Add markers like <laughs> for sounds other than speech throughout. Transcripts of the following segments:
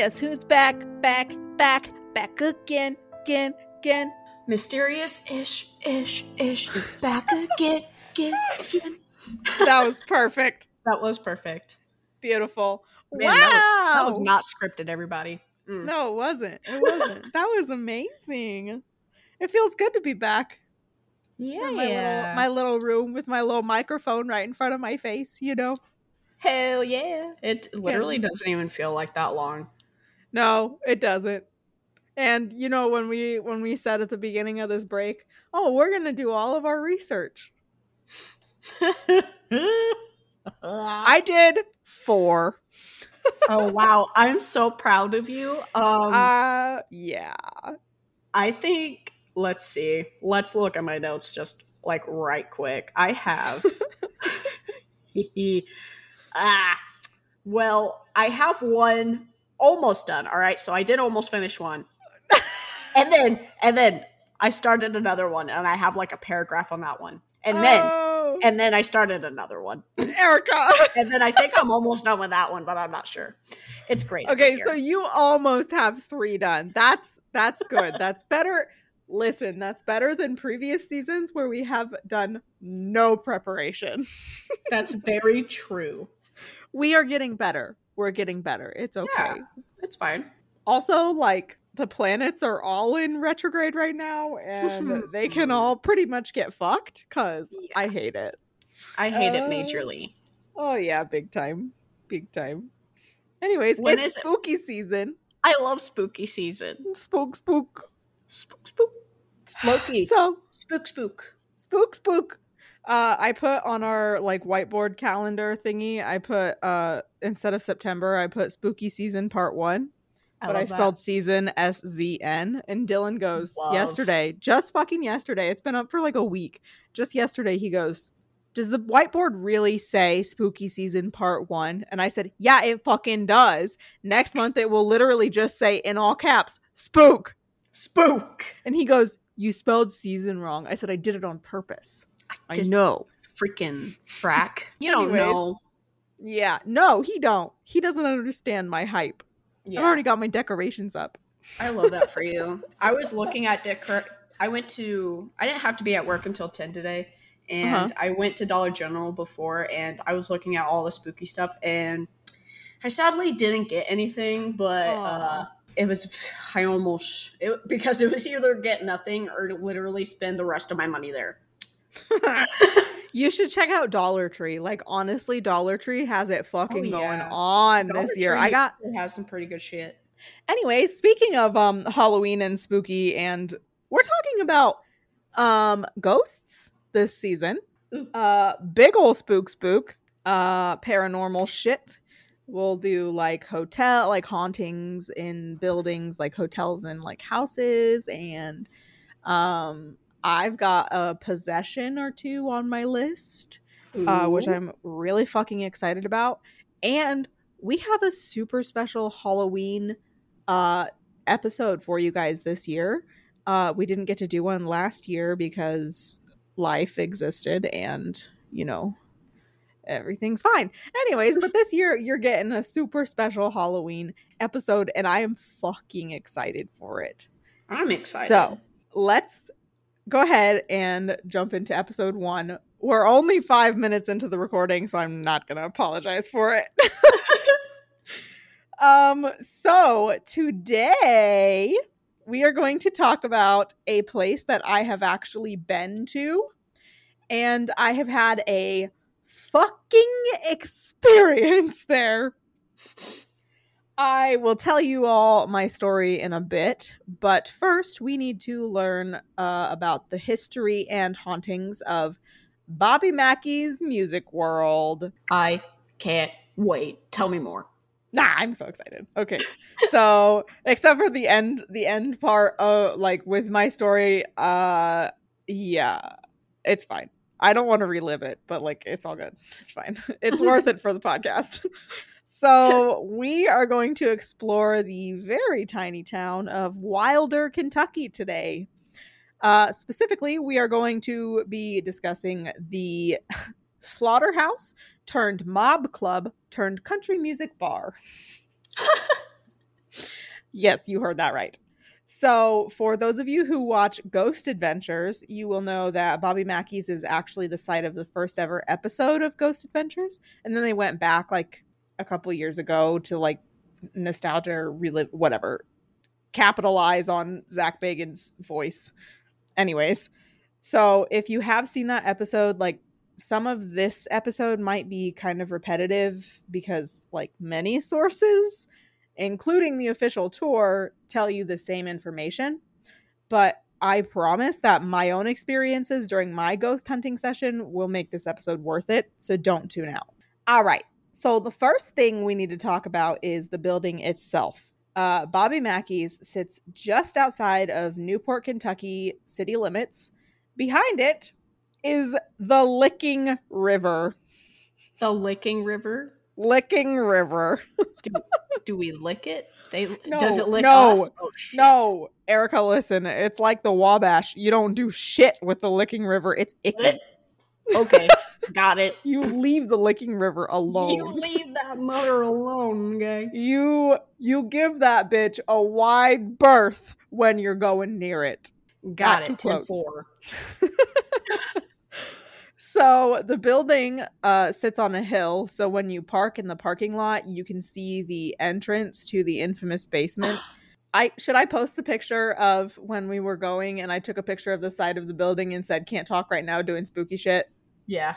Guess who's back, back, back, back again, again, again. Mysterious ish ish ish is back <laughs> again, again, again. That was perfect. <laughs> That was perfect. Beautiful. Man, wow. that, was, that was not scripted, everybody. Mm. No, it wasn't. It wasn't. that was amazing. It feels good to be back. Yeah. my little, my little room with my little microphone right in front of my face, you know? Hell yeah. It literally doesn't even feel like that long. No, it doesn't. And you know when we when we said at the beginning of this break, oh, we're going to do all of our research. <laughs> I did 4. oh wow. I'm so proud of you. Um uh yeah. I think let's see. Let's look at my notes just like right quick. I have <laughs> <laughs> ah well, I have one almost done. All right, so I did almost finish one, <laughs> and then and then I started another one, and I have like a paragraph on that one, and then Oh, and then I started another one, <laughs> Erica. <laughs> and then I think I'm almost done with that one, but I'm not sure. It's great. okay, so you almost have 3 done. That's that's good. that's better. Listen, that's better than previous seasons where we have done no preparation. that's very true. We are getting better. We're getting better. It's okay. Yeah. It's fine. Also, like the planets are all in retrograde right now and <laughs> they can all pretty much get fucked cuz Yeah. I hate it. I hate it Uh, majorly. Oh yeah, big time. Big time. Anyways, When it's is it? spooky season. I love spooky season. Spook spook. Spook, spook, spooky, So, spook, spook. spook spook uh i put on our like whiteboard calendar thingy i put uh instead of september i put spooky season part one but i love that. spelled season s-z-n and dylan goes Love. yesterday just fucking yesterday it's been up for like a week just yesterday he goes does the whiteboard really say spooky season part one and i said yeah it fucking does next month it will literally just say in all caps spook spook. and he goes you spelled season wrong i said i did it on purpose i know freaking frack. <laughs> You don't Anyways. know. Yeah, no, he don't. He doesn't understand my hype. Yeah, I've already got my decorations up. I love that for you. I was looking at decor. I went to. I didn't have to be at work until ten today, and Uh-huh. I went to Dollar General before, and I was looking at all the spooky stuff, and I sadly didn't get anything, but uh, it was. I almost it, because it was either get nothing or literally spend the rest of my money there. <laughs> you should check out Dollar Tree. Like honestly, Dollar Tree has it fucking Oh, going on Dollar this year. Tree I got It has some pretty good shit. anyways, speaking of um Halloween and spooky and we're talking about um ghosts this season. Ooh. Uh big ol' spook spook. Uh paranormal shit. We'll do like hotel like hauntings in buildings like hotels and like houses and um I've got a possession or two on my list uh, which I'm really fucking excited about. And we have a super special Halloween uh, episode for you guys this year. Uh, we didn't get to do one last year because life existed and, you know, everything's fine. Anyways, but this year you're getting a super special Halloween episode, and I am fucking excited for it. I'm excited. So let's go ahead and jump into episode one. We're only five minutes into the recording, so I'm not gonna apologize for it. <laughs> um, so today we are going to talk about a place that I have actually been to, and I have had a fucking experience there. I will tell you all my story in a bit, but first we need to learn uh, about the history and hauntings of Bobby Mackey's Music World. I can't wait. Tell me more. Nah, I'm so excited. Okay. <laughs> so, except for the end the end part of like with my story, uh yeah, it's fine. I don't want to relive it, but like it's all good. It's fine. <laughs> It's worth it for the podcast. <laughs> so, we are going to explore the very tiny town of Wilder, Kentucky today. Uh, specifically, we are going to be discussing the <laughs> slaughterhouse turned mob club turned country music bar. <laughs> yes, you heard that right. So, for those of you who watch Ghost Adventures, you will know that Bobby Mackey's is actually the site of the first ever episode of Ghost Adventures. And then they went back like a couple years ago to like nostalgia or relive, whatever, capitalize on Zach Bagans' voice. Anyways, so if you have seen that episode, like some of this episode might be kind of repetitive because, like, many sources including the official tour, tell you the same information. But I promise that my own experiences during my ghost hunting session will make this episode worth it. So don't tune out. All right. So the first thing we need to talk about is the building itself. Uh, Bobby Mackey's sits just outside of Newport, Kentucky city limits. Behind it is the Licking River. The Licking River? Licking River. do, do we lick it? They <laughs> No, does it lick no, us? Oh. No, Erica, listen. It's like the Wabash. You don't do shit with the Licking River. It's icky. Okay, <laughs> got it. You leave the Licking River alone. You leave that mother alone, okay? You you give that bitch a wide berth when you're going near it. Got too it. 10 close. 4. <laughs> So the building uh, sits on a hill. So when you park in the parking lot, you can see the entrance to the infamous basement. <sighs> I should I post the picture of when we were going and I took a picture of the side of the building and said can't talk right now doing spooky shit. Yeah.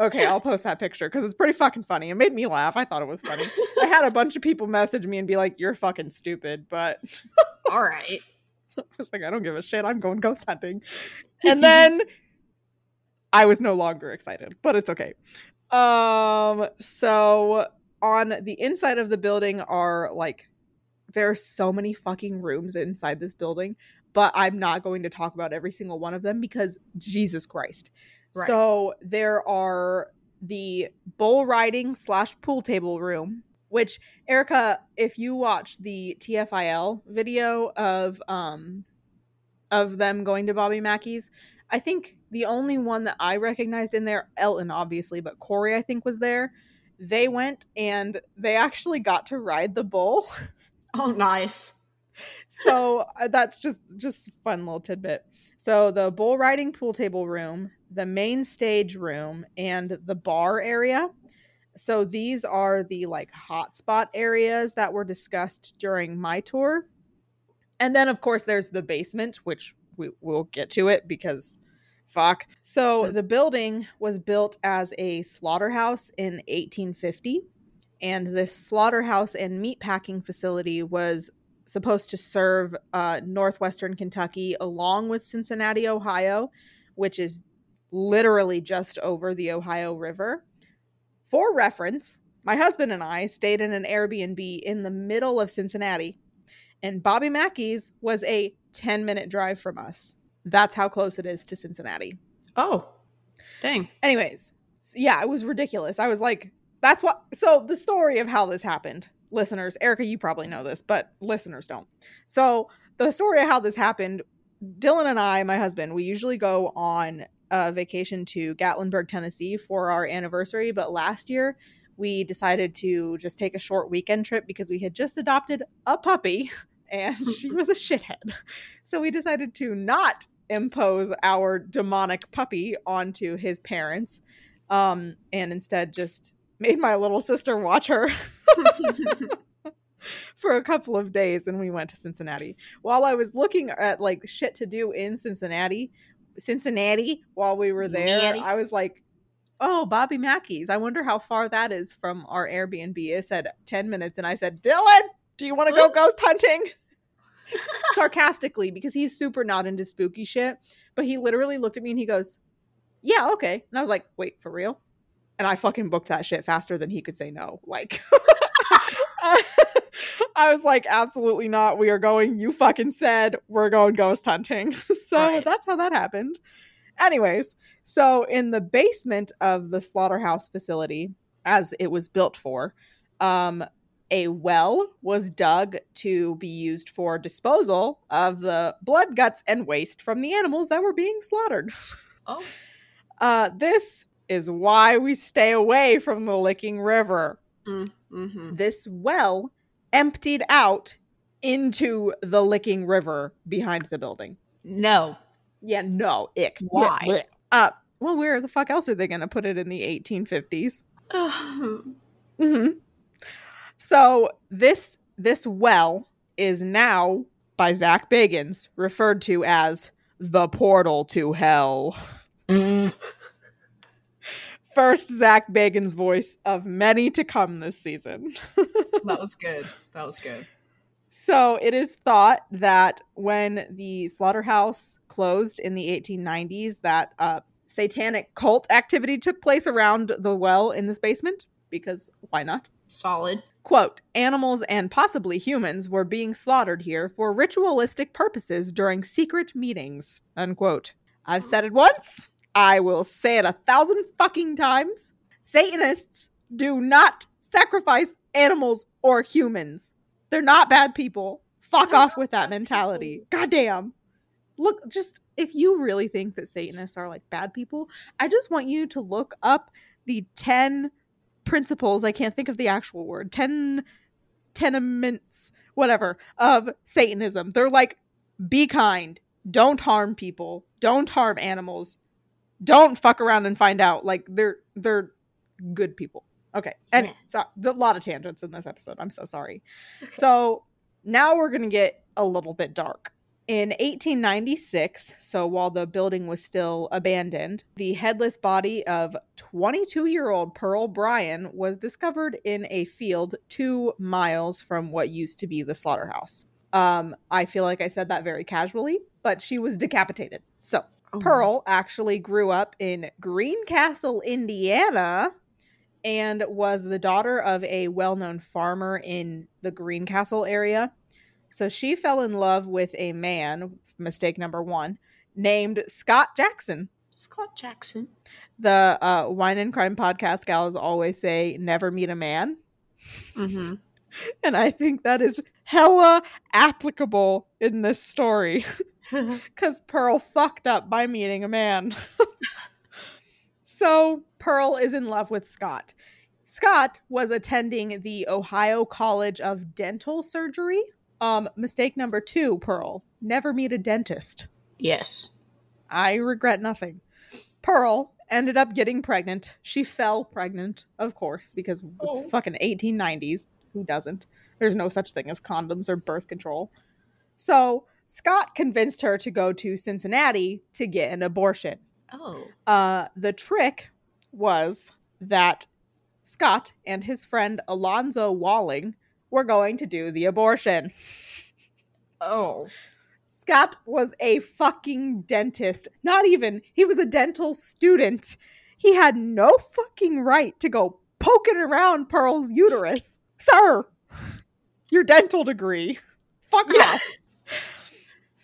Okay, I'll post that picture because it's pretty fucking funny. It made me laugh. I thought it was funny. I had a bunch of people message me and be like, "You're fucking stupid," but <laughs> All right. I was like, I don't give a shit. I'm going ghost hunting. And then I was no longer excited, but it's okay. Um, so on the inside of the building are like there are so many fucking rooms inside this building, but I'm not going to talk about every single one of them because Jesus Christ. Right. So there are the bull riding slash pool table room, which Erica, if you watch the TFIL video of um of them going to Bobby Mackey's, I think the only one that I recognized in there, Elton obviously, but Corey I think was there. They went and they actually got to ride the bull. <laughs> Oh, nice. So uh, that's just just fun little tidbit. So the bull riding pool table room, the main stage room, and the bar area. So these are the like hotspot areas that were discussed during my tour. And then of course there's the basement, which we will get to it because fuck. So the building was built as a slaughterhouse in 1850 and this slaughterhouse and meatpacking facility was supposed to serve uh, northwestern Kentucky along with Cincinnati, Ohio, which is literally just over the Ohio River. For reference, my husband and I stayed in an Airbnb in the middle of Cincinnati, and Bobby Mackey's was a 10 minute drive from us. That's how close it is to Cincinnati. Oh, dang. Anyways, yeah, it was ridiculous. I was like, that's what. So the story of how this happened, listeners, Erica, you probably know this, but listeners don't. So the story of how this happened, Dylan and I, my husband, we usually go on a vacation to Gatlinburg, Tennessee for our anniversary, but last year we decided to just take a short weekend trip because we had just adopted a puppy <laughs> and she <laughs> was a shithead. So we decided to not impose our demonic puppy onto his parents um and instead just made my little sister watch her <laughs> <laughs> for a couple of days and we went to Cincinnati. While I was looking at like shit to do in Cincinnati, Cincinnati while we were there. I was like, "Oh, Bobby Mackey's. I wonder how far that is from our Airbnb." It said 10 minutes and I said, "Dylan, do you want to go ghost hunting?" <laughs> Sarcastically because he's super not into spooky shit, but he literally looked at me and he goes, yeah, okay. And I was like, wait, for real? And I fucking booked that shit faster than he could say no. Like, <laughs> I was like, absolutely not. We are going. You fucking said we're going ghost hunting. <laughs> so Right. that's how that happened. Anyways, so in the basement of the slaughterhouse facility, as it was built for, um, a well was dug to be used for disposal of the blood, guts, and waste from the animals that were being slaughtered. Oh, <laughs> Uh, this is why we stay away from the Licking River. mm-hmm. This well emptied out into the Licking River behind the building. no. Yeah, no, ick. Why? Blech. Uh, well, where the fuck else are they going to put it in the 1850s? <sighs> hmm So this this well is now by Zach Bagans referred to as the portal to hell. First Zach Bagans voice of many to come this season. <laughs> that was good. That was good. So it is thought that when the slaughterhouse closed in the 1890s, that uh, satanic cult activity took place around the well in this basement. Because why not? Solid. Quote, animals and possibly humans were being slaughtered here for ritualistic purposes during secret meetings. Unquote. I've said it once. I will say it a thousand fucking times. Satanists do not sacrifice animals or humans. They're not bad people. Fuck off with that mentality. Goddamn. Look, just if you really think that Satanists are like bad people, I just want you to look up the 10 principles i can't think of the actual word 10 tenements whatever of satanism they're like be kind don't harm people don't harm animals don't fuck around and find out like they're they're good people okay and Yeah. so a lot of tangents in this episode i'm so sorry okay. so now we're going to get a little bit dark. In 1896, so while the building was still abandoned, the headless body of 22 year old Pearl Bryan was discovered in a field two miles from what used to be the slaughterhouse. Um, I feel like I said that very casually, but she was decapitated. So Oh. Pearl actually grew up in Greencastle, Indiana, and was the daughter of a well known farmer in the Greencastle area. So she fell in love with a man, mistake number one, named Scott Jackson. Scott Jackson. The uh, Wine and Crime podcast gals always say, never meet a man. Mm-hmm. <laughs> And I think that is hella applicable in this story. <laughs> <laughs> because Pearl fucked up by meeting a man. <laughs> so Pearl is in love with Scott. Scott was attending the Ohio College of Dental Surgery. Um, mistake number two, Pearl. Never meet a dentist. yes. I regret nothing. Pearl ended up getting pregnant. She fell pregnant, of course, because Oh. it's fucking 1890s. Who doesn't? There's no such thing as condoms or birth control. So Scott convinced her to go to Cincinnati to get an abortion. Oh. Uh, the trick was that Scott and his friend Alonzo Walling were going to do the abortion. Oh. Scott was a fucking dentist. Not even. He was a dental student. He had no fucking right to go poking around Pearl's uterus. Sir, your dental degree. Fuck Yeah. off.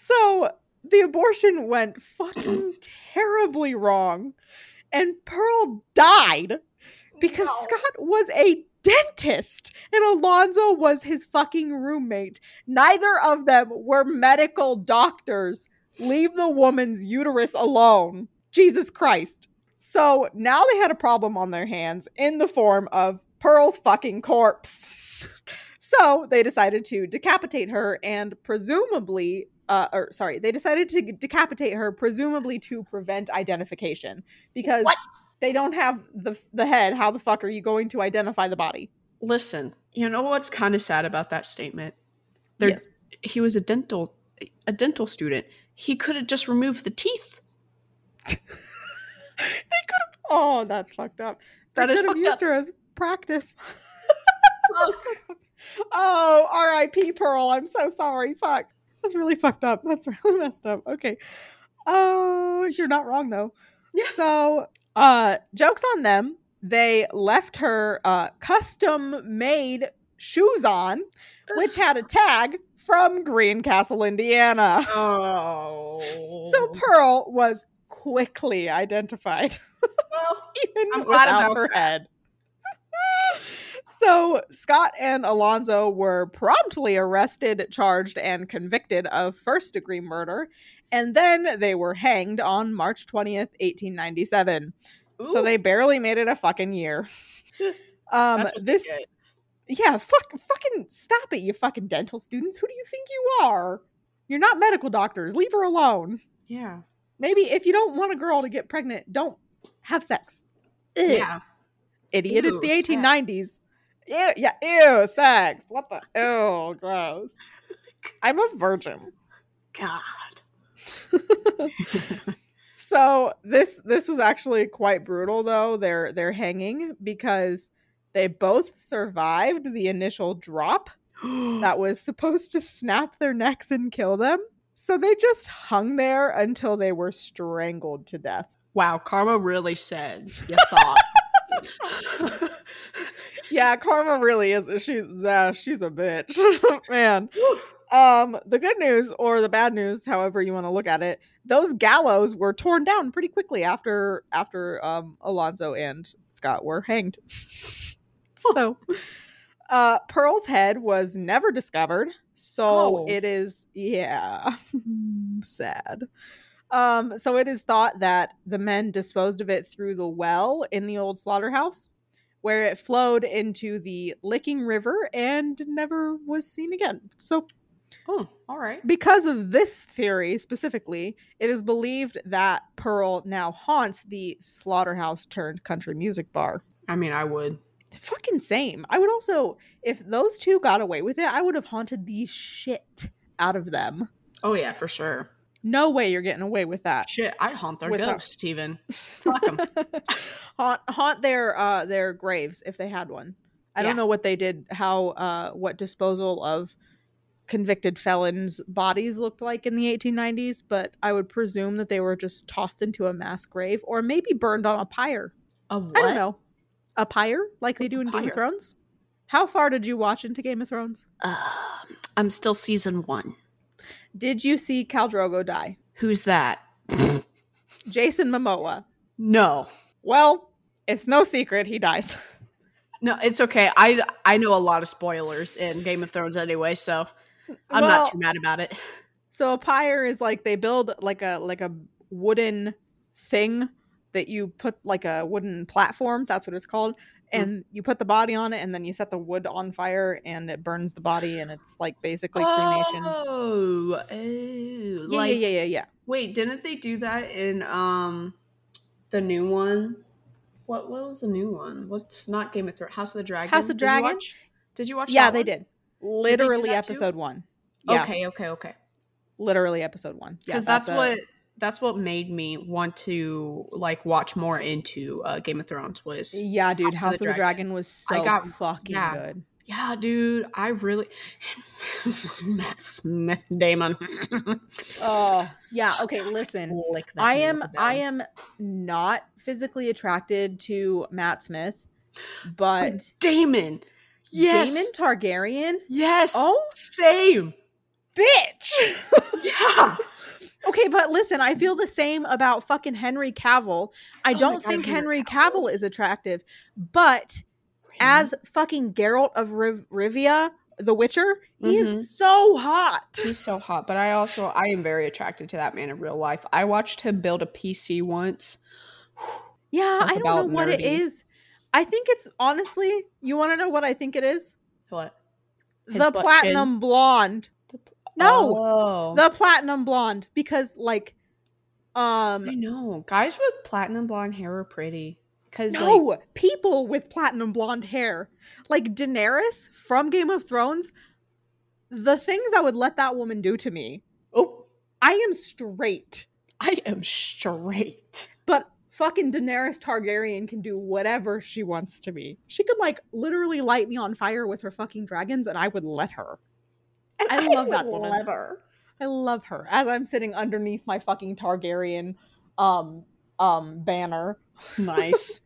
So the abortion went fucking terribly wrong. And Pearl died because No. Scott was a dentist and Alonzo was his fucking roommate. Neither of them were medical doctors. Leave the woman's uterus alone. Jesus Christ. So now they had a problem on their hands in the form of Pearl's fucking corpse. <laughs> so they decided to decapitate her and presumably uh, or sorry, they decided to decapitate her, presumably to prevent identification, because What? they don't have the the head. How the fuck are you going to identify the body? Listen, you know what's kind of sad about that statement? There, Yes. he was a dental a dental student. He could have just removed the teeth. <laughs> they could have. Oh, that's fucked up. That they is could have fucked used up. her as practice. <laughs> <laughs> oh, R.I.P. Pearl. I'm so sorry. Fuck. That's really fucked up. That's <laughs> really messed up. Okay. Oh, you're not wrong though. Yeah. So, uh, jokes on them. They left her uh, custom made shoes on, which had a <sighs> tag from Greencastle, Indiana. <laughs> Oh. So Pearl was quickly identified, <laughs> well, even I'm glad without about her that. head. So Scott and Alonzo were promptly arrested, charged, and convicted of first degree murder, and then they were hanged on March 20th, 1897. So they barely made it a fucking year. <laughs> Um, that's what they this, yeah, fuck, fucking stop it, you fucking dental students. Who do you think you are? You're not medical doctors. Leave her alone. Yeah. Maybe if you don't want a girl to get pregnant, don't have sex. Ugh. Yeah. Idiot. Ew, it's the 1890s. Ew, yeah, ew, sex. What the? <laughs> Ew, gross. <laughs> I'm a virgin. God. <laughs> so this this was actually quite brutal though. They're they're hanging because they both survived the initial drop <gasps> that was supposed to snap their necks and kill them. So they just hung there until they were strangled to death. wow, Karma really said you thought. Yeah, Karma really is. She's uh, she's a bitch, <laughs> man. Um, the good news or the bad news, however you want to look at it, those gallows were torn down pretty quickly after after um Alonzo and Scott were hanged. <laughs> so, uh, Pearl's head was never discovered. So Oh. it is, yeah, <laughs> sad. Um, so it is thought that the men disposed of it through the well in the old slaughterhouse, where it flowed into the Licking River and never was seen again. So oh, all right. because of this theory specifically, it is believed that Pearl now haunts the slaughterhouse turned country music bar. I mean, I would. It's fucking same. I would also, if those two got away with it, I would have haunted the shit out of them. Oh yeah, for sure. No way you're getting away with that. Shit, I'd haunt their ghosts, Steven. <laughs> Fuck 'em. haunt haunt their uh their graves if they had one. I Yeah. don't know what they did, how uh what disposal of convicted felons' bodies looked like in the 1890s, but I would presume that they were just tossed into a mass grave or maybe burned on a pyre. Of I don't what? know. A pyre like they do in Game of Thrones? How far did you watch into Game of Thrones? Um, I'm still season one. Did you see Khal Drogo die? Who's that? Jason Momoa. No. Well, it's no secret he dies. No, it's okay. I I know a lot of spoilers in Game of Thrones anyway, so I'm Well, not too mad about it. So a pyre is like they build like a like a wooden thing that you put like a wooden platform. That's what it's called. Hmm. And you put the body on it, and then you set the wood on fire, and it burns the body, and it's like basically cremation. Oh, oh, yeah, like, yeah, yeah, yeah, yeah. Wait, didn't they do that in um the new one? What what was the new one? What's not Game of Thrones? House of the Dragon. House of Did you Dragon? watch- Did you watch? Yeah, they did. Literally that too? episode one. Yeah, Okay, okay, okay. literally episode one. Yeah, Because that's, a- what that's what made me want to like watch more into uh, Game of Thrones. Was Yeah, dude. House House, of the the Dragon, was I so got- fucking yeah. good. yeah, dude. I really <laughs> Matt Smith Daemon. Oh, <laughs> yeah. Okay, listen. I am I am not physically attracted to Matt Smith, but Daemon. Yes. Daemon Targaryen, Yes. Oh. same. bitch. <laughs> Yeah. Okay, but listen, I feel the same about fucking Henry Cavill. I Oh don't God, think Henry Cavill is attractive, but as fucking Geralt of Riv- Rivia, The Witcher, he Mhm. is so hot. He's so hot, but I also I am very attracted to that man in real life. I watched him build a PC once. Yeah, Talk I don't know about what it is. I think it's honestly, you want to know what I think it is? What? His the platinum blonde. No, Oh. the platinum blonde because like um I know. Guys with platinum blonde hair are pretty. Cause no like, people with platinum blonde hair like daenerys from game of thrones the things i would let that woman do to me oh, i am straight I am straight. but fucking daenerys targaryen can do whatever she wants to me she could like literally light me on fire with her fucking dragons and i would let her I <laughs> love that woman. Leather. i love her as i'm sitting underneath my fucking targaryen um um banner Nice.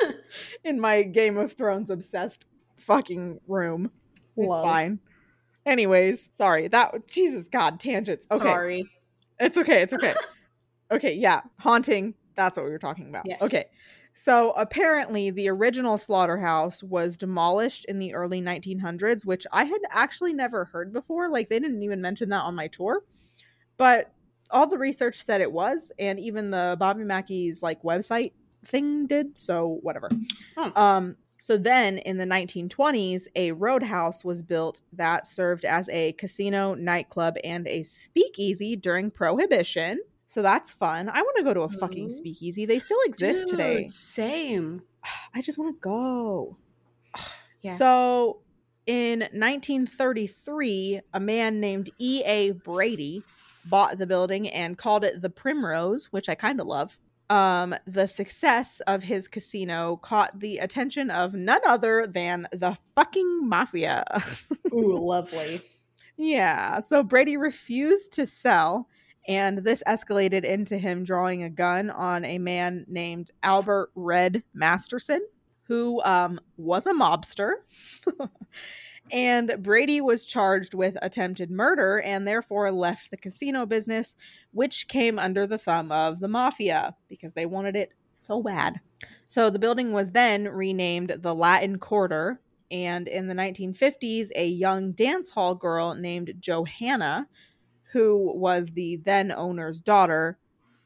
<laughs> in my Game of Thrones obsessed fucking room. It's Love. fine. Anyways, sorry. That Jesus God tangents. Okay. Sorry. It's okay. It's okay. <laughs> okay, yeah. Haunting. That's what we were talking about. Yes. Okay. So apparently, the original slaughterhouse was demolished in the early 1900s, which I had actually never heard before. Like, they didn't even mention that on my tour. But all the research said it was, and even the Bobby Mackey's like website thing did. So whatever. Hmm. Um. So then, in the 1920s, a roadhouse was built that served as a casino, nightclub, and a speakeasy during Prohibition. So that's fun. I want to go to a fucking speakeasy. They still exist Dude, today. Same. <sighs> I just want to go. <sighs> Yeah. So in 1933, a man named E.A. Brady bought the building and called it the Primrose, which I kind of love. Um, the success of his casino caught the attention of none other than the fucking mafia. <laughs> Ooh, lovely. Yeah, so Brady refused to sell, and this escalated into him drawing a gun on a man named Albert Red Masterson, who um, was a mobster. <laughs> and Brady was charged with attempted murder and therefore left the casino business, which came under the thumb of the mafia because they wanted it so bad. So the building was then renamed the Latin Quarter and in the 1950s, a young dance hall girl named Johanna, who was the then owner's daughter,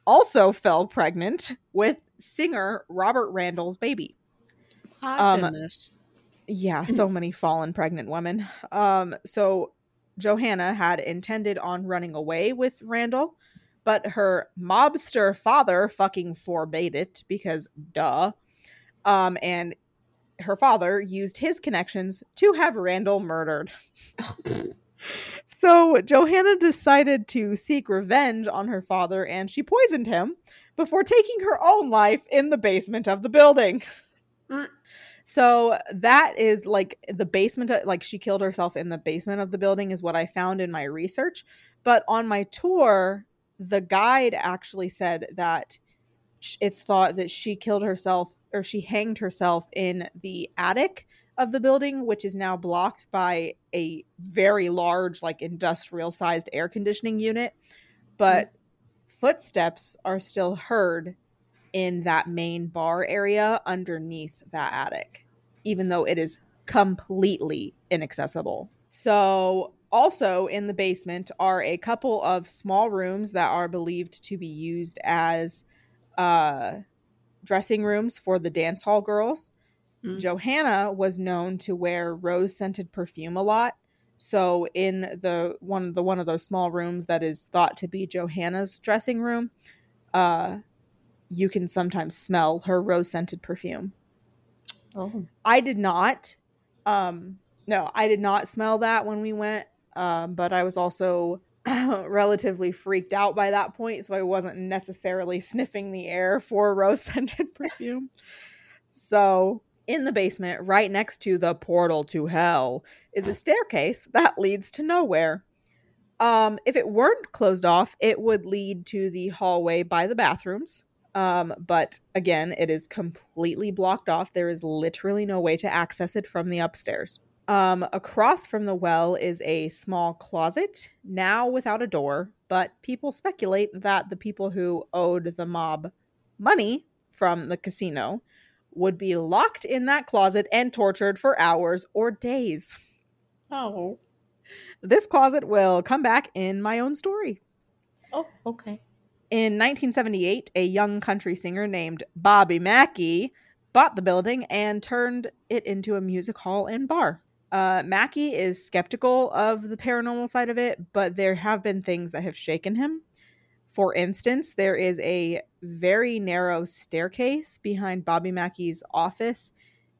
also fell pregnant with singer Robert Randall's baby. My Um, goodness. Yeah, so many fallen pregnant women. Um, so Johanna had intended on running away with Randall, but her mobster father fucking forbade it because duh. Um, and her father used his connections to have Randall murdered. <laughs> so Johanna decided to seek revenge on her father and she poisoned him before taking her own life in the basement of the building. Mm. So that is like the basement, of- like she killed herself in the basement of the building, is what I found in my research. But on my tour, the guide actually said that it's thought that she killed herself or she hanged herself in the attic of the building, which is now blocked by a very large, like industrial sized air conditioning unit. But footsteps are still heard in that main bar area underneath that attic, even though it is completely inaccessible. So, also in the basement are a couple of small rooms that are believed to be used as uh, dressing rooms for the dance hall girls. Mm. Johanna was known to wear rose scented perfume a lot. So in the one the one of those small rooms that is thought to be Johanna's dressing room, uh you can sometimes smell her rose scented perfume. Oh. I did not um no, I did not smell that when we went. Um but I was also <clears throat> relatively freaked out by that point, so I wasn't necessarily <laughs> sniffing the air for rose scented perfume. So, in the basement, right next to the portal to hell, is a staircase that leads to nowhere. Um, if it weren't closed off, it would lead to the hallway by the bathrooms. Um, but again, it is completely blocked off. There is literally no way to access it from the upstairs. Um, across from the well is a small closet, now without a door, but people speculate that the people who owed the mob money from the casino would be locked in that closet and tortured for hours or days. Oh. This closet will come back in my own story. Oh, okay. In 1978, a young country singer named Bobby Mackey bought the building and turned it into a music hall and bar. Uh, Mackey is skeptical of the paranormal side of it, but there have been things that have shaken him. For instance, there is a very narrow staircase behind Bobby Mackey's office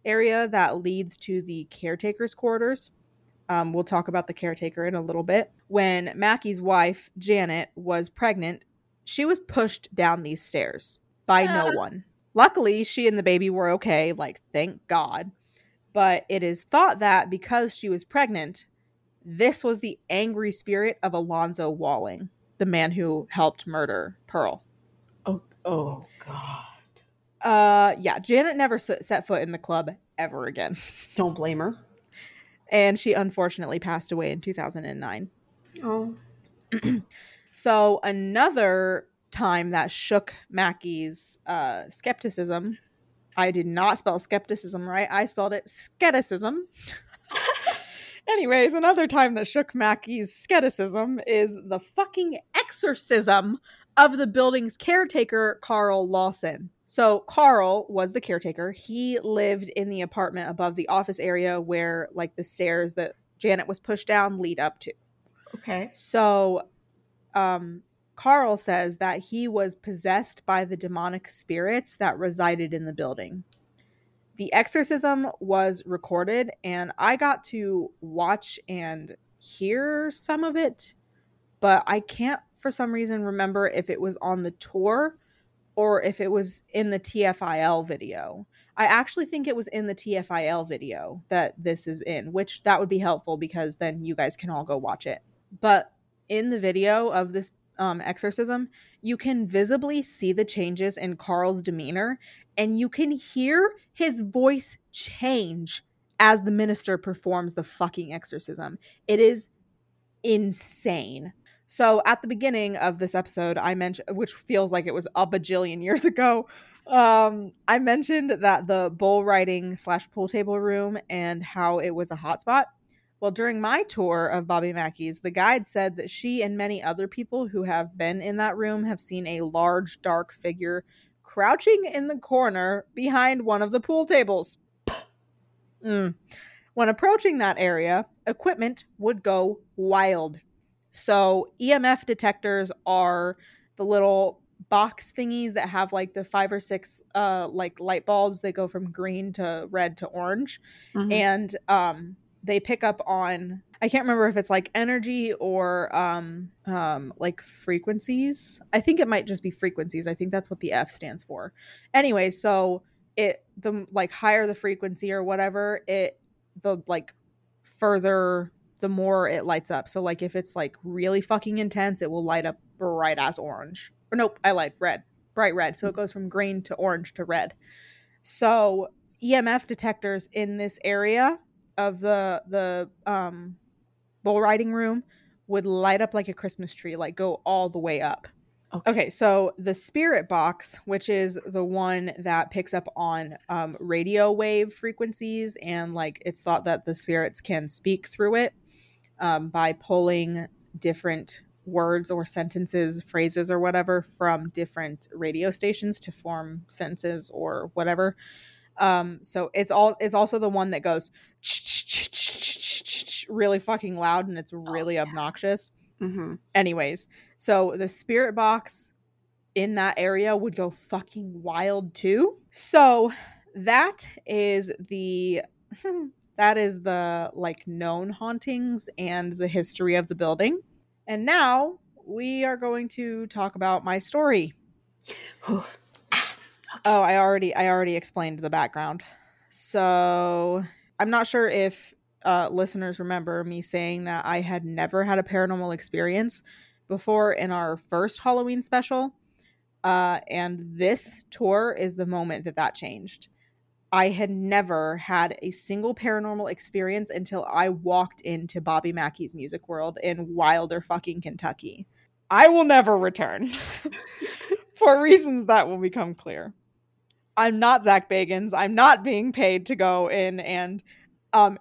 area that leads to the caretaker's quarters. Um, we'll talk about the caretaker in a little bit. When Mackey's wife, Janet, was pregnant, she was pushed down these stairs by no Ah. one. Luckily, she and the baby were okay, like, thank God. But it is thought that because she was pregnant, this was the angry spirit of Alonzo Walling, the man who helped murder Pearl. Oh, oh God. Uh, yeah, Janet never set foot in the club ever again, <laughs> Don't blame her. and she unfortunately passed away in 2009. Oh. <clears throat> So another time that shook Mackey's uh, skepticism. I did not spell skepticism right. I spelled it skepticism. <laughs> <laughs> Anyways, another time that shook Mackey's skepticism is the fucking exorcism of the building's caretaker, Carl Lawson. So, Carl was the caretaker. He lived in the apartment above the office area where, like, the stairs that Janet was pushed down lead up to. Okay. So, um, Carl says that he was possessed by the demonic spirits that resided in the building. The exorcism was recorded, and I got to watch and hear some of it, but I can't, for some reason, remember if it was on the tour or if it was in the TFIL video. I actually think it was in the TFIL video that this is in, which that would be helpful because then you guys can all go watch it. But in the video of this um, exorcism, you can visibly see the changes in Carl's demeanor and you can hear his voice change as the minister performs the fucking exorcism. It is insane. So at the beginning of this episode, I mentioned, which feels like it was a bajillion years <laughs> ago, um, I mentioned that the bull riding slash pool table room and how it was a hotspot. Well, during my tour of Bobby Mackey's, the guide said that she and many other people who have been in that room have seen a large, dark figure crouching in the corner behind one of the pool tables. Mm. When approaching that area, equipment would go wild. So, EMF detectors are the little box thingies that have like the five or six uh like light bulbs that go from green to red to orange Mhm. and um they pick up on I can't remember if it's like energy or um um like frequencies. I think it might just be frequencies. I think that's what the F stands for. Anyway, so it the like higher the frequency or whatever, it the like further the more it lights up. So like if it's like really fucking intense, it will light up bright as orange. Or nope, I light red. Bright red. So it goes from green to orange to red. So EMF detectors in this area of the the um bull riding room would light up like a Christmas tree, like go all the way up. Okay. Okay, so the spirit box, which is the one that picks up on um, radio wave frequencies, and like it's thought that the spirits can speak through it um, by pulling different words or sentences, phrases, or whatever from different radio stations to form sentences or whatever. Um, so it's all it's also the one that goes really fucking loud and it's really yeah. obnoxious Mhm. anyways so the spirit box in that area would go fucking wild too so that is the <laughs> that is the like known hauntings and the history of the building and now we are going to talk about my story <sighs> Whew. Oh, I already I already explained the background. So, I'm not sure if uh listeners remember me saying that I had never had a paranormal experience before in our first Halloween special. Uh and this tour is the moment that that changed. I had never had a single paranormal experience until I walked into Bobby Mackey's Music World in Wilder fucking Kentucky. I will never return. <laughs> For reasons that will become clear. I'm not Zach Bagans. I'm not being paid to go in and um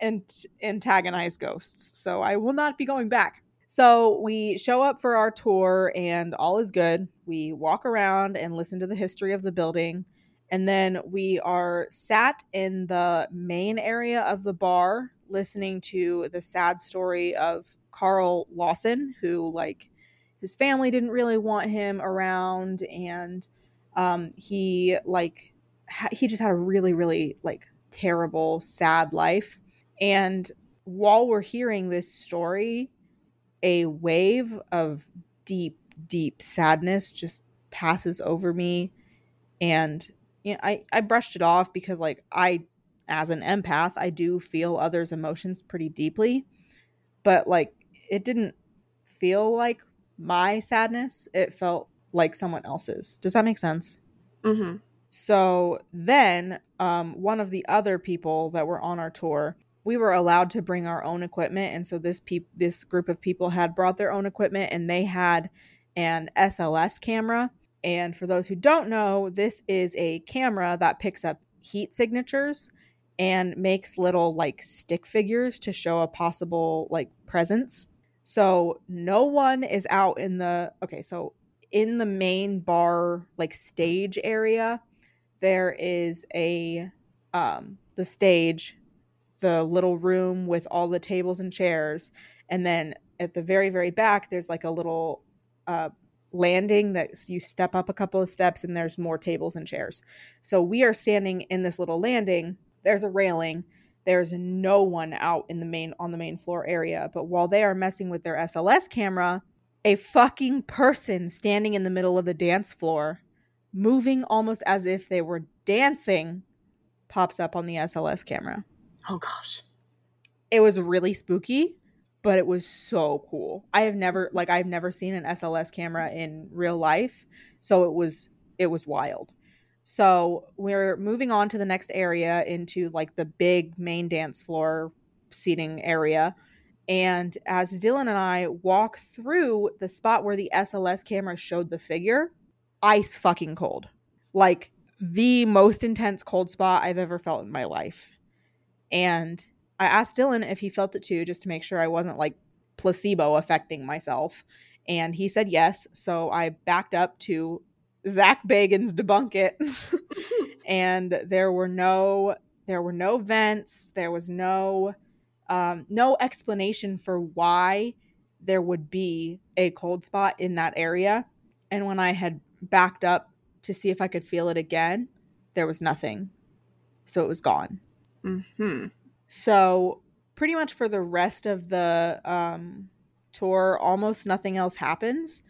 and antagonize ghosts. So I will not be going back. So we show up for our tour and all is good. We walk around and listen to the history of the building. And then we are sat in the main area of the bar listening to the sad story of Carl Lawson, who like his family didn't really want him around and um he like ha- he just had a really really like terrible sad life. And while we're hearing this story a wave of deep deep sadness just passes over me and you know, I I brushed it off because like I as an empath I do feel others emotions pretty deeply. But like it didn't feel like my sadness. It felt like someone else's. Does that make sense? Mm-hmm. So then, um, one of the other people that were on our tour, we were allowed to bring our own equipment, and so this peop- this group of people had brought their own equipment, and they had an SLS camera. And for those who don't know, this is a camera that picks up heat signatures and makes little like stick figures to show a possible like presence. So no one is out in the okay, so in the main bar like stage area, there is a um the stage, the little room with all the tables and chairs, and then at the very very back there's like a little uh landing that you step up a couple of steps and there's more tables and chairs. So we are standing in this little landing. There's a railing. There's no one out in the main on the main floor area, but while they are messing with their SLS camera, a fucking person standing in the middle of the dance floor, moving almost as if they were dancing, pops up on the SLS camera. Oh gosh. It was really spooky but it was so cool. I have never like I've never seen an SLS camera in real life, so it was it was wild. So we're moving on to the next area into like the big main dance floor seating area. And as Dylan and I walk through the spot where the SLS camera showed the figure, ice fucking cold. Like the most intense cold spot I've ever felt in my life. And I asked Dylan if he felt it too, just to make sure I wasn't like placebo affecting myself. And he said yes. So I backed up to Zach Bagans debunk it. <laughs> and there were no there were no vents. There was no um, no explanation for why there would be a cold spot in that area. And when I had backed up to see if I could feel it again, there was nothing. So it was gone. Mm-hmm. So pretty much for the rest of the um, tour, almost nothing else happens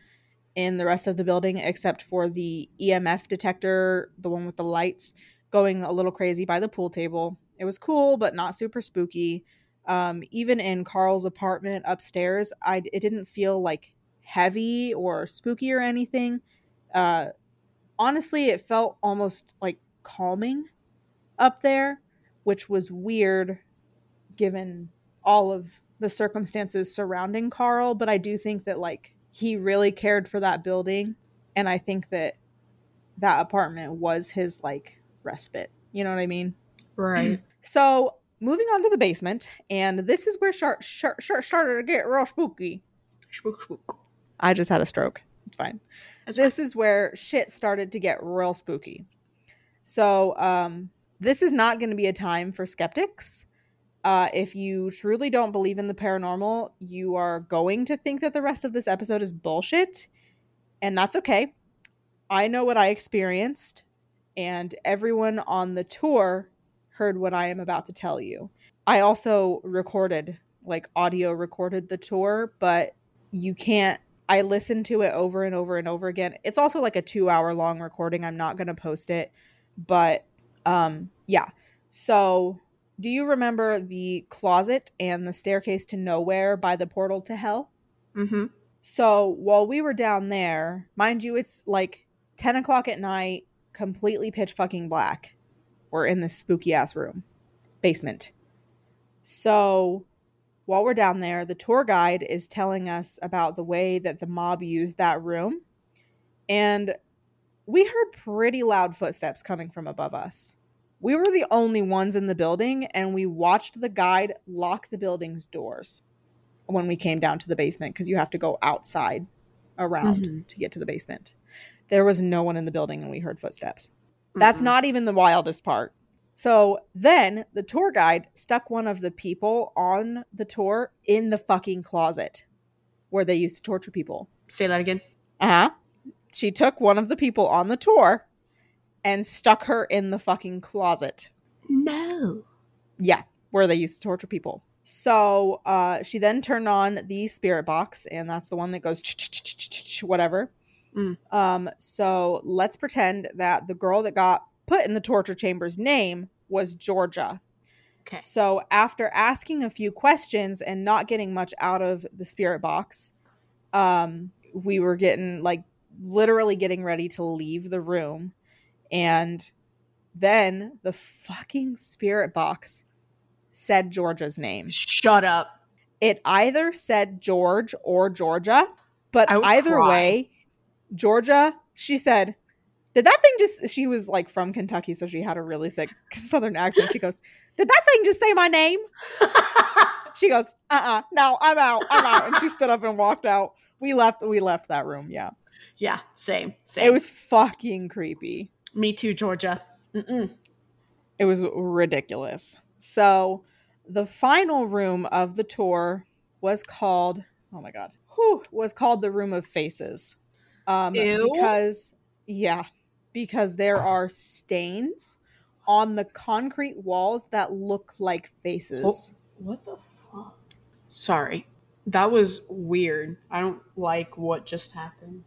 in the rest of the building except for the EMF detector, the one with the lights, going a little crazy by the pool table. It was cool, but not super spooky. Um, even in Carl's apartment upstairs, I it didn't feel like heavy or spooky or anything. Uh, honestly, it felt almost like calming up there, which was weird given all of the circumstances surrounding Carl, but I do think that like he really cared for that building and I think that that apartment was his like respite. You know what I mean? Right. <clears throat> So, moving on to the basement, and this is where Shart started to get real spooky. Spook, spook. I just had a stroke. It's fine. That's this is where shit started to get real spooky. So, um, this is not going to be a time for skeptics. Uh, if you truly don't believe in the paranormal, you are going to think that the rest of this episode is bullshit, and that's okay. I know what I experienced, and everyone on the tour heard what I am about to tell you. I also recorded, like audio recorded the tour, but you can't. I listened to it over and over and over again. It's also like a two hour long recording. I'm not going to post it, but um, yeah. So, do you remember the closet and the staircase to nowhere by the portal to hell? Mm-hmm. So while we were down there, mind you, it's like 10 o'clock at night, completely pitch fucking black. We're in this spooky ass room, basement. So while we're down there, the tour guide is telling us about the way that the mob used that room. And we heard pretty loud footsteps coming from above us. We were the only ones in the building, and we watched the guide lock the building's doors when we came down to the basement because you have to go outside around Mhm. to get to the basement. There was no one in the building, and we heard footsteps. That's Mm-mm. not even the wildest part. So then the tour guide stuck one of the people on the tour in the fucking closet where they used to torture people. Say that again. Uh huh. She took one of the people on the tour and stuck her in the fucking closet. No. Yeah, where they used to torture people. So uh, she then turned on the spirit box, and that's the one that goes <tsk> whatever. Mm. Um, so let's pretend that the girl that got put in the torture chamber's name was Georgia. Okay. So after asking a few questions and not getting much out of the spirit box, um, we were getting like literally getting ready to leave the room. And then the fucking spirit box said Georgia's name. Shut up. It either said George or Georgia, but either cry. way, Georgia, she said, did that thing just, she was like from Kentucky, so she had a really thick <laughs> southern accent. She goes, did that thing just say my name? <laughs> She goes, uh uh no, I'm out, I'm out. And she stood up and walked out. We left, we left that room. Yeah. yeah, same. Same. It was fucking creepy. Me too, Georgia. Mm-mm. It was ridiculous. So, the final room of the tour was called, oh my God, whew, was called the Room of Faces. Um, Ew. Because, yeah, because there are stains on the concrete walls that look like faces. Oh. What the fuck? Sorry. That was weird. I don't like what just happened.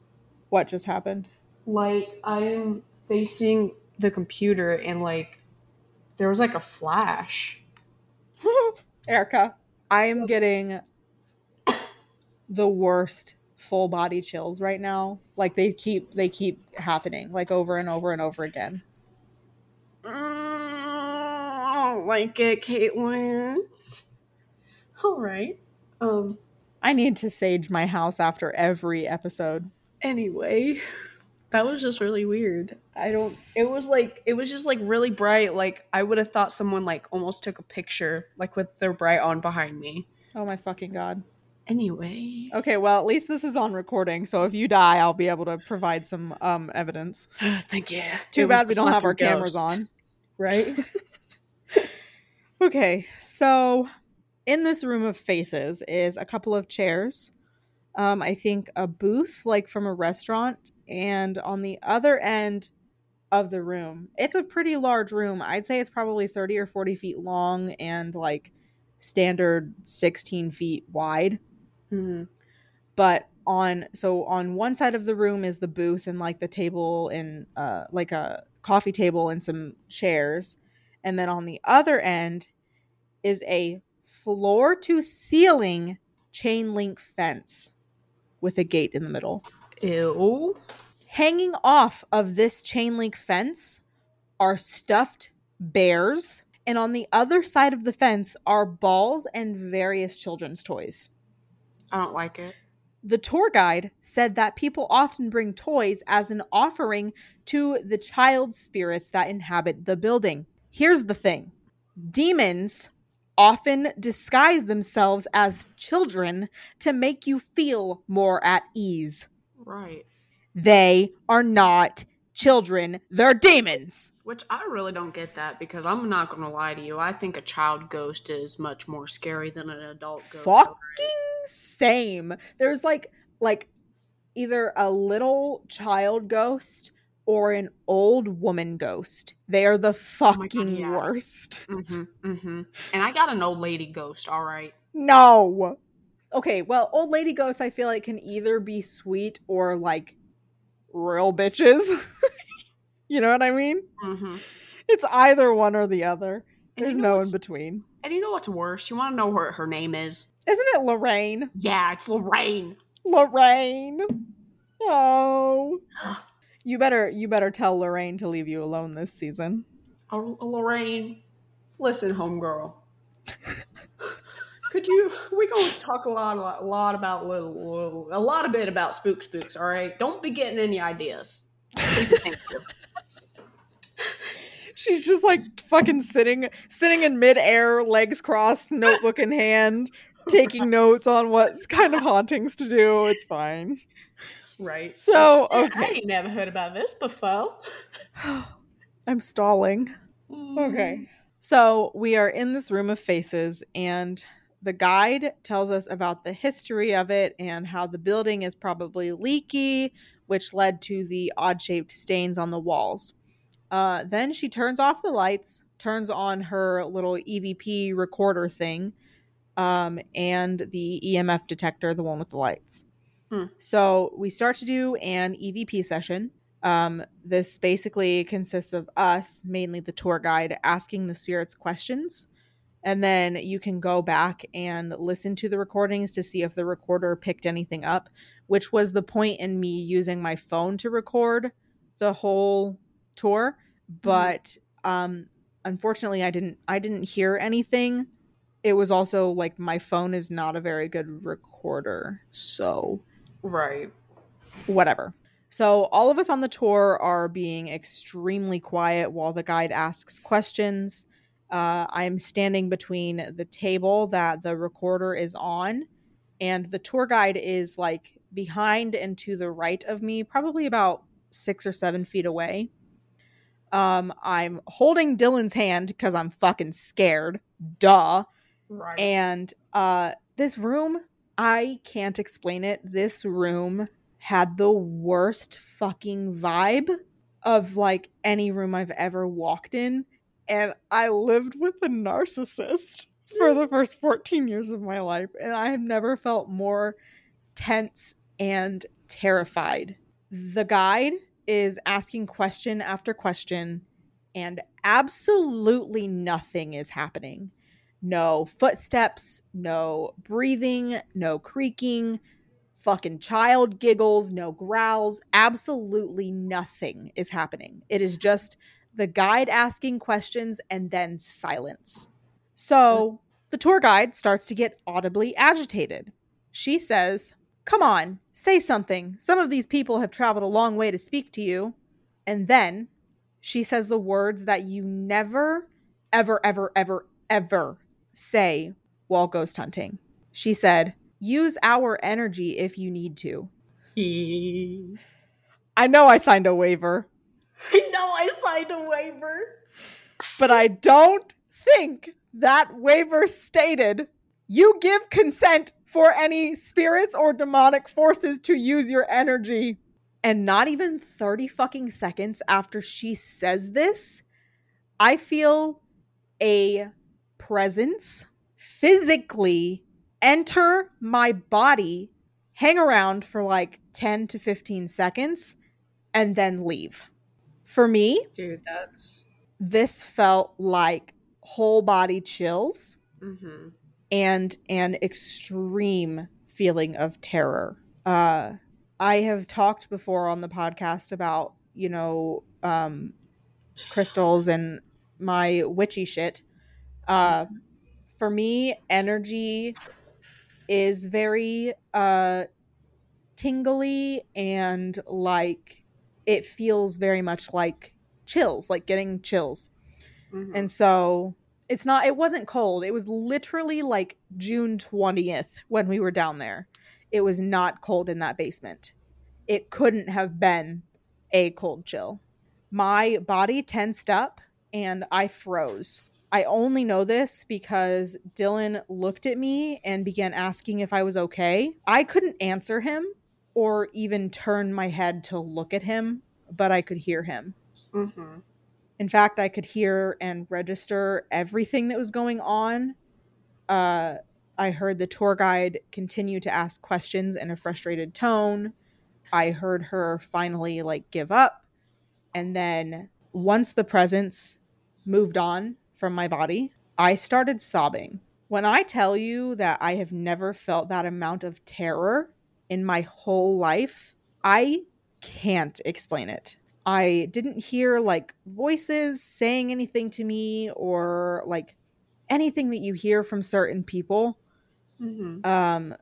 What just happened? Like, I'm facing the computer and, like, there was like a flash. <laughs> Erica, I am getting the worst full body chills right now. Like they keep they keep happening like over and over and over again. Mm, I don't like it, Kaitlyn. All right. Um. I need to sage my house after every episode. Anyway, that was just really weird. I don't. It was like it was just like really bright. Like I would have thought someone like almost took a picture like with their bright on behind me. Oh my fucking god. Anyway, Okay, well at least this is on recording, so if you die, I'll be able to provide some um evidence. <sighs> thank you. Too It bad we don't have our fucking cameras on, <laughs> right? <laughs> okay, so in this room of faces is a couple of chairs. Um, I think a booth like from a restaurant, and on the other end of the room, it's a pretty large room. I'd say it's probably 30 or 40 feet long and like standard 16 feet wide Mhm. but on so on one side of the room is the booth and like the table and uh like a coffee table and some chairs and then on the other end is a floor to ceiling chain link fence with a gate in the middle Ew. hanging off of this chain link fence are stuffed bears and on the other side of the fence are balls and various children's toys I don't like it. the tour guide said that people often bring toys as an offering to the child spirits that inhabit the building. Here's the thing demons often disguise themselves as children to make you feel more at ease. Right. They are not children, they're demons. Which I really don't get that because I'm not gonna lie to you. I think a child ghost is much more scary than an adult ghost. Fucking same. There's like like either a little child ghost or an old woman ghost. They are the Oh God, fucking yeah. worst. Mm-hmm. Mm-hmm. And I got an old lady ghost. All right. No. Okay, well, old lady ghosts I feel like can either be sweet or like real bitches. <laughs> you know what I mean? Mm-hmm. It's either one or the other. And There's you know no in between. And you know what's worse? You want to know what her name is? Isn't it Lorraine? Yeah, it's Lorraine. Lorraine. Oh. <gasps> <gasps> <gasps> You better you better tell Lorraine to leave you alone this season. Oh, oh Lorraine, listen, homegirl. Could you? We're gonna talk a lot, a lot, a lot about little, little, a lot of bit about spook spooks. All right, don't be getting any ideas. Please and thank you. <laughs> She's just like fucking sitting sitting in midair, legs crossed, notebook in hand, taking notes on what kind of hauntings to do. It's fine. Right. So, I okay. ain't never heard about this before. <sighs> I'm stalling. Okay. So we are in this room of faces, and the guide tells us about the history of it and how the building is probably leaky, which led to the odd shaped stains on the walls. Uh, then she turns off the lights, turns on her little EVP recorder thing, um, and the EMF detector, the one with the lights. Hmm. So we start to do an EVP session. Um, this basically consists of us, mainly the tour guide, asking the spirits questions. And then you can go back and listen to the recordings to see if the recorder picked anything up, which was the point in me using my phone to record the whole tour, but um unfortunately I didn't I didn't hear anything. It was also like my phone is not a very good recorder. So Right. whatever. So all of us on the tour are being extremely quiet while the guide asks questions. Uh, I'm standing between the table that the recorder is on, and the tour guide is like behind and to the right of me, probably about six or seven feet away. Um, I'm holding Dylan's hand because I'm fucking scared. Duh. Right. And uh this room, I can't explain it. This room had the worst fucking vibe of like any room I've ever walked in. And I lived with a narcissist for the first 14 years of my life. And I have never felt more tense and terrified. The guide is asking question after question, and absolutely nothing is happening no footsteps, no breathing, no creaking, fucking child giggles, no growls, absolutely nothing is happening. It is just the guide asking questions and then silence. So the tour guide starts to get audibly agitated. She says, Come on, say something. Some of these people have traveled a long way to speak to you. And then she says the words that you never, ever, ever, ever, ever say while ghost hunting. She said, use our energy if you need to. He... I know I signed a waiver, <laughs> I know I signed a waiver. but I don't think that waiver stated you give consent for any spirits or demonic forces to use your energy. And not even 30 fucking seconds after she says this, I feel a presence physically enter my body, hang around for like 10 to 15 seconds, and then leave. For me, Dude, that's. this felt like whole body chills Mm-hmm. and an extreme feeling of terror. Uh, I have talked before on the podcast about, you know, um, crystals and my witchy shit. Uh, for me, energy is very uh, tingly and like it feels very much like chills, like getting chills. Mhm. And so it's not it wasn't cold. It was literally like June 20th when we were down there. It was not cold in that basement. It couldn't have been a cold chill. My body tensed up and I froze. I only know this because Dylan looked at me and began asking if I was okay. I couldn't answer him or even turn my head to look at him, but I could hear him. Mhm. In fact, I could hear and register everything that was going on. Uh, I heard the tour guide continue to ask questions in a frustrated tone. I heard her finally like give up. And then once the presence moved on from my body, I started sobbing. When I tell you that I have never felt that amount of terror in my whole life, I can't explain it. I didn't hear like voices saying anything to me or like anything that you hear from certain people. Mhm. Um,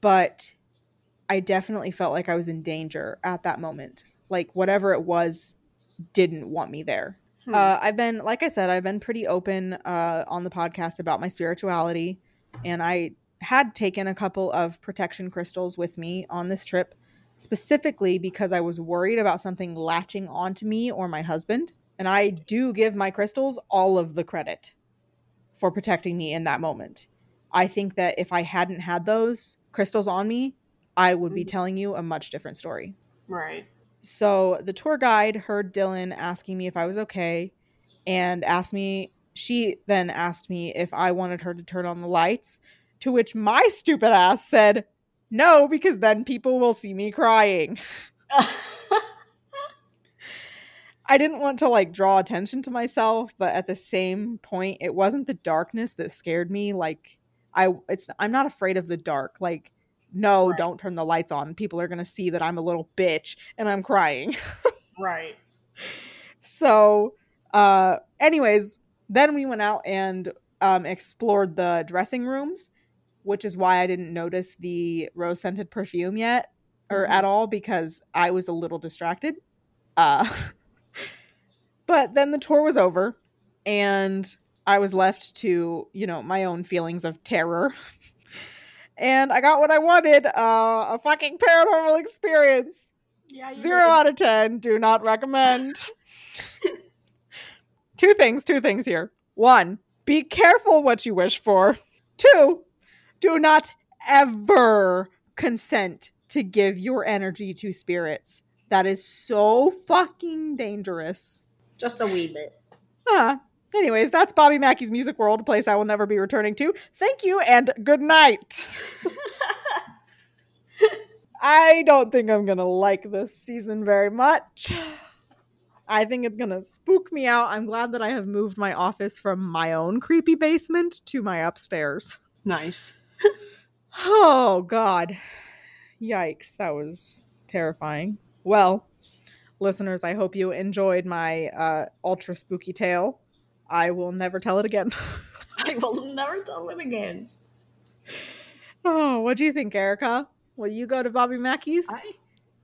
but I definitely felt like I was in danger at that moment. Like whatever it was didn't want me there. Hmm. Uh, I've been, like I said, I've been pretty open uh, on the podcast about my spirituality, and I had taken a couple of protection crystals with me on this trip, specifically because I was worried about something latching onto me or my husband. And I do give my crystals all of the credit for protecting me in that moment. I think that if I hadn't had those crystals on me, I would be Mhm. telling you a much different story. right. So the tour guide heard Dylan asking me if I was okay and asked me, she then asked me if I wanted her to turn on the lights, to which my stupid ass said, no, because then people will see me crying. I didn't want to like draw attention to myself, but at the same point, it wasn't the darkness that scared me. Like I it's I'm not afraid of the dark. Like no, Right. don't turn the lights on. People are going to see that I'm a little bitch and I'm crying. <laughs> right. So, uh, anyways, then we went out and um, explored the dressing rooms, which is why I didn't notice the rose scented perfume yet or Mhm. at all because I was a little distracted. Uh, <laughs> but then the tour was over and I was left to, you know, my own feelings of terror. <laughs> and I got what I wanted uh, a fucking paranormal experience. Yeah, Zero out of 10. Do not recommend. <laughs> two things, two things here. One, be careful what you wish for. Two, do not ever consent to give your energy to spirits. That is so fucking dangerous. Just a wee bit. Huh. Anyways, that's Bobby Mackey's Music World, a place I will never be returning to. Thank you and good night. <laughs> I don't think I'm gonna like this season very much. I think it's gonna spook me out. I'm glad that I have moved my office from my own creepy basement to my upstairs. nice. <laughs> Oh, God. Yikes. That was terrifying. Well, listeners, I hope you enjoyed my uh, ultra spooky tale. I will never tell it again. <laughs> I will never tell it again. oh, what do you think, Erica? Will you go to Bobby Mackey's? I,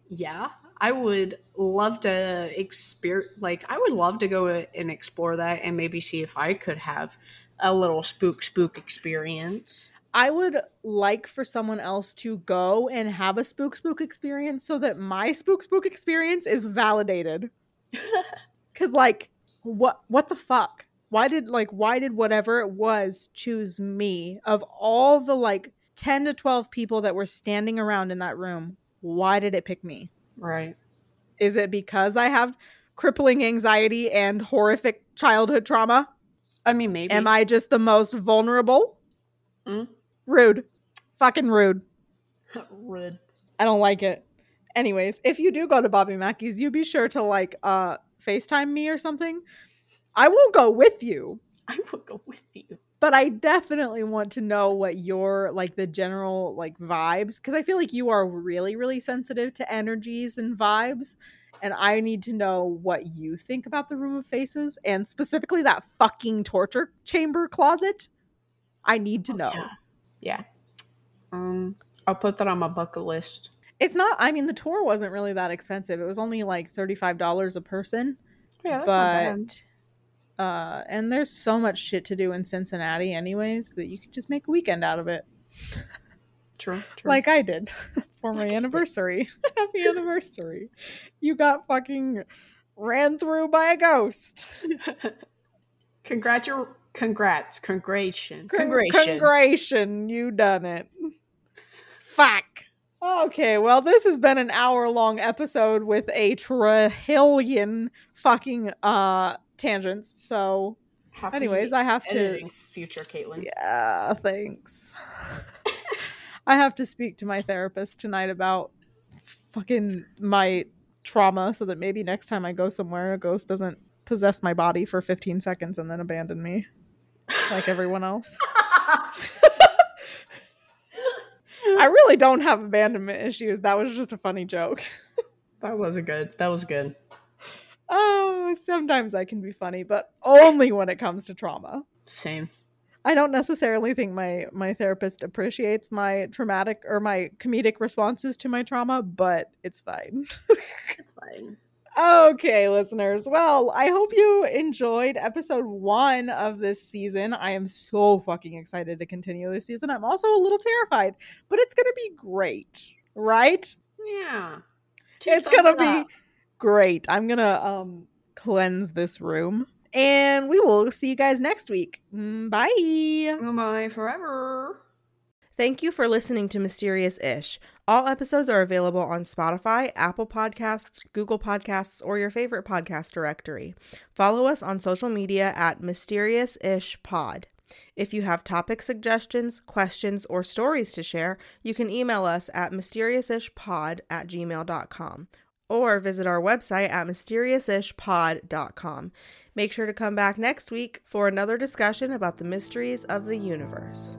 yeah, I would love to exper like I would love to go and explore that and maybe see if I could have a little spook spook experience. I would like for someone else to go and have a spook spook experience so that my spook spook experience is validated. <laughs> Cause like what what the fuck? Why did like why did whatever it was choose me of all the like 10 to 12 people that were standing around in that room? Why did it pick me? right. Is it because I have crippling anxiety and horrific childhood trauma? I mean, maybe. Am I just the most vulnerable? Mm. Rude. Fucking rude. <laughs> Rude. I don't like it. Anyways, if you do go to Bobby Mackey's, you be sure to like uh FaceTime me or something. I won't go with you, <laughs> I will go with you. but I definitely want to know what your like the general like vibes because I feel like you are really really sensitive to energies and vibes and I need to know what you think about the room of faces and specifically that fucking torture chamber closet. I need to know. Yeah. Yeah. Um, I'll put that on my bucket list. It's not I mean the tour wasn't really that expensive. It was only like $35 a person. Yeah, that's not bad. Uh and there's so much shit to do in Cincinnati anyways that you could just make a weekend out of it <laughs> True. True. like I did <laughs> for my Like I did. anniversary <laughs> happy anniversary you got fucking ran through by a ghost Congratu- congrats, congration, Con- congration. congration you done it fuck okay well this has been an hour long episode with a trillion fucking uh tangents so Happy anyways i have to future Kaitlyn. Yeah, thanks. <laughs> I have to speak to my therapist tonight about fucking my trauma so that maybe next time I go somewhere, a ghost doesn't possess my body for 15 seconds and then abandon me like everyone else. <laughs> I really don't have abandonment issues. That was just a funny joke. that was a good. That was good. Oh, sometimes I can be funny, but only when it comes to trauma. Same. I don't necessarily think my my therapist appreciates my traumatic or my comedic responses to my trauma, but it's fine. <laughs> It's fine. okay, listeners. Well, I hope you enjoyed episode 1 of this season. I am so fucking excited to continue this season. I'm also a little terrified, but it's going to be great, right? Yeah. Two it's going to be great. I'm going to um cleanse this room. And we will see you guys next week. Bye. Bye. Forever. Thank you for listening to Mysterious Ish. All episodes are available on Spotify, Apple Podcasts, Google Podcasts, or your favorite podcast directory. Follow us on social media at Mysterious Ish Pod. If you have topic suggestions, questions, or stories to share, you can email us at mysteriousishpod at gmail.com or visit our website at mysteriousishpod.com. Make sure to come back next week for another discussion about the mysteries of the universe.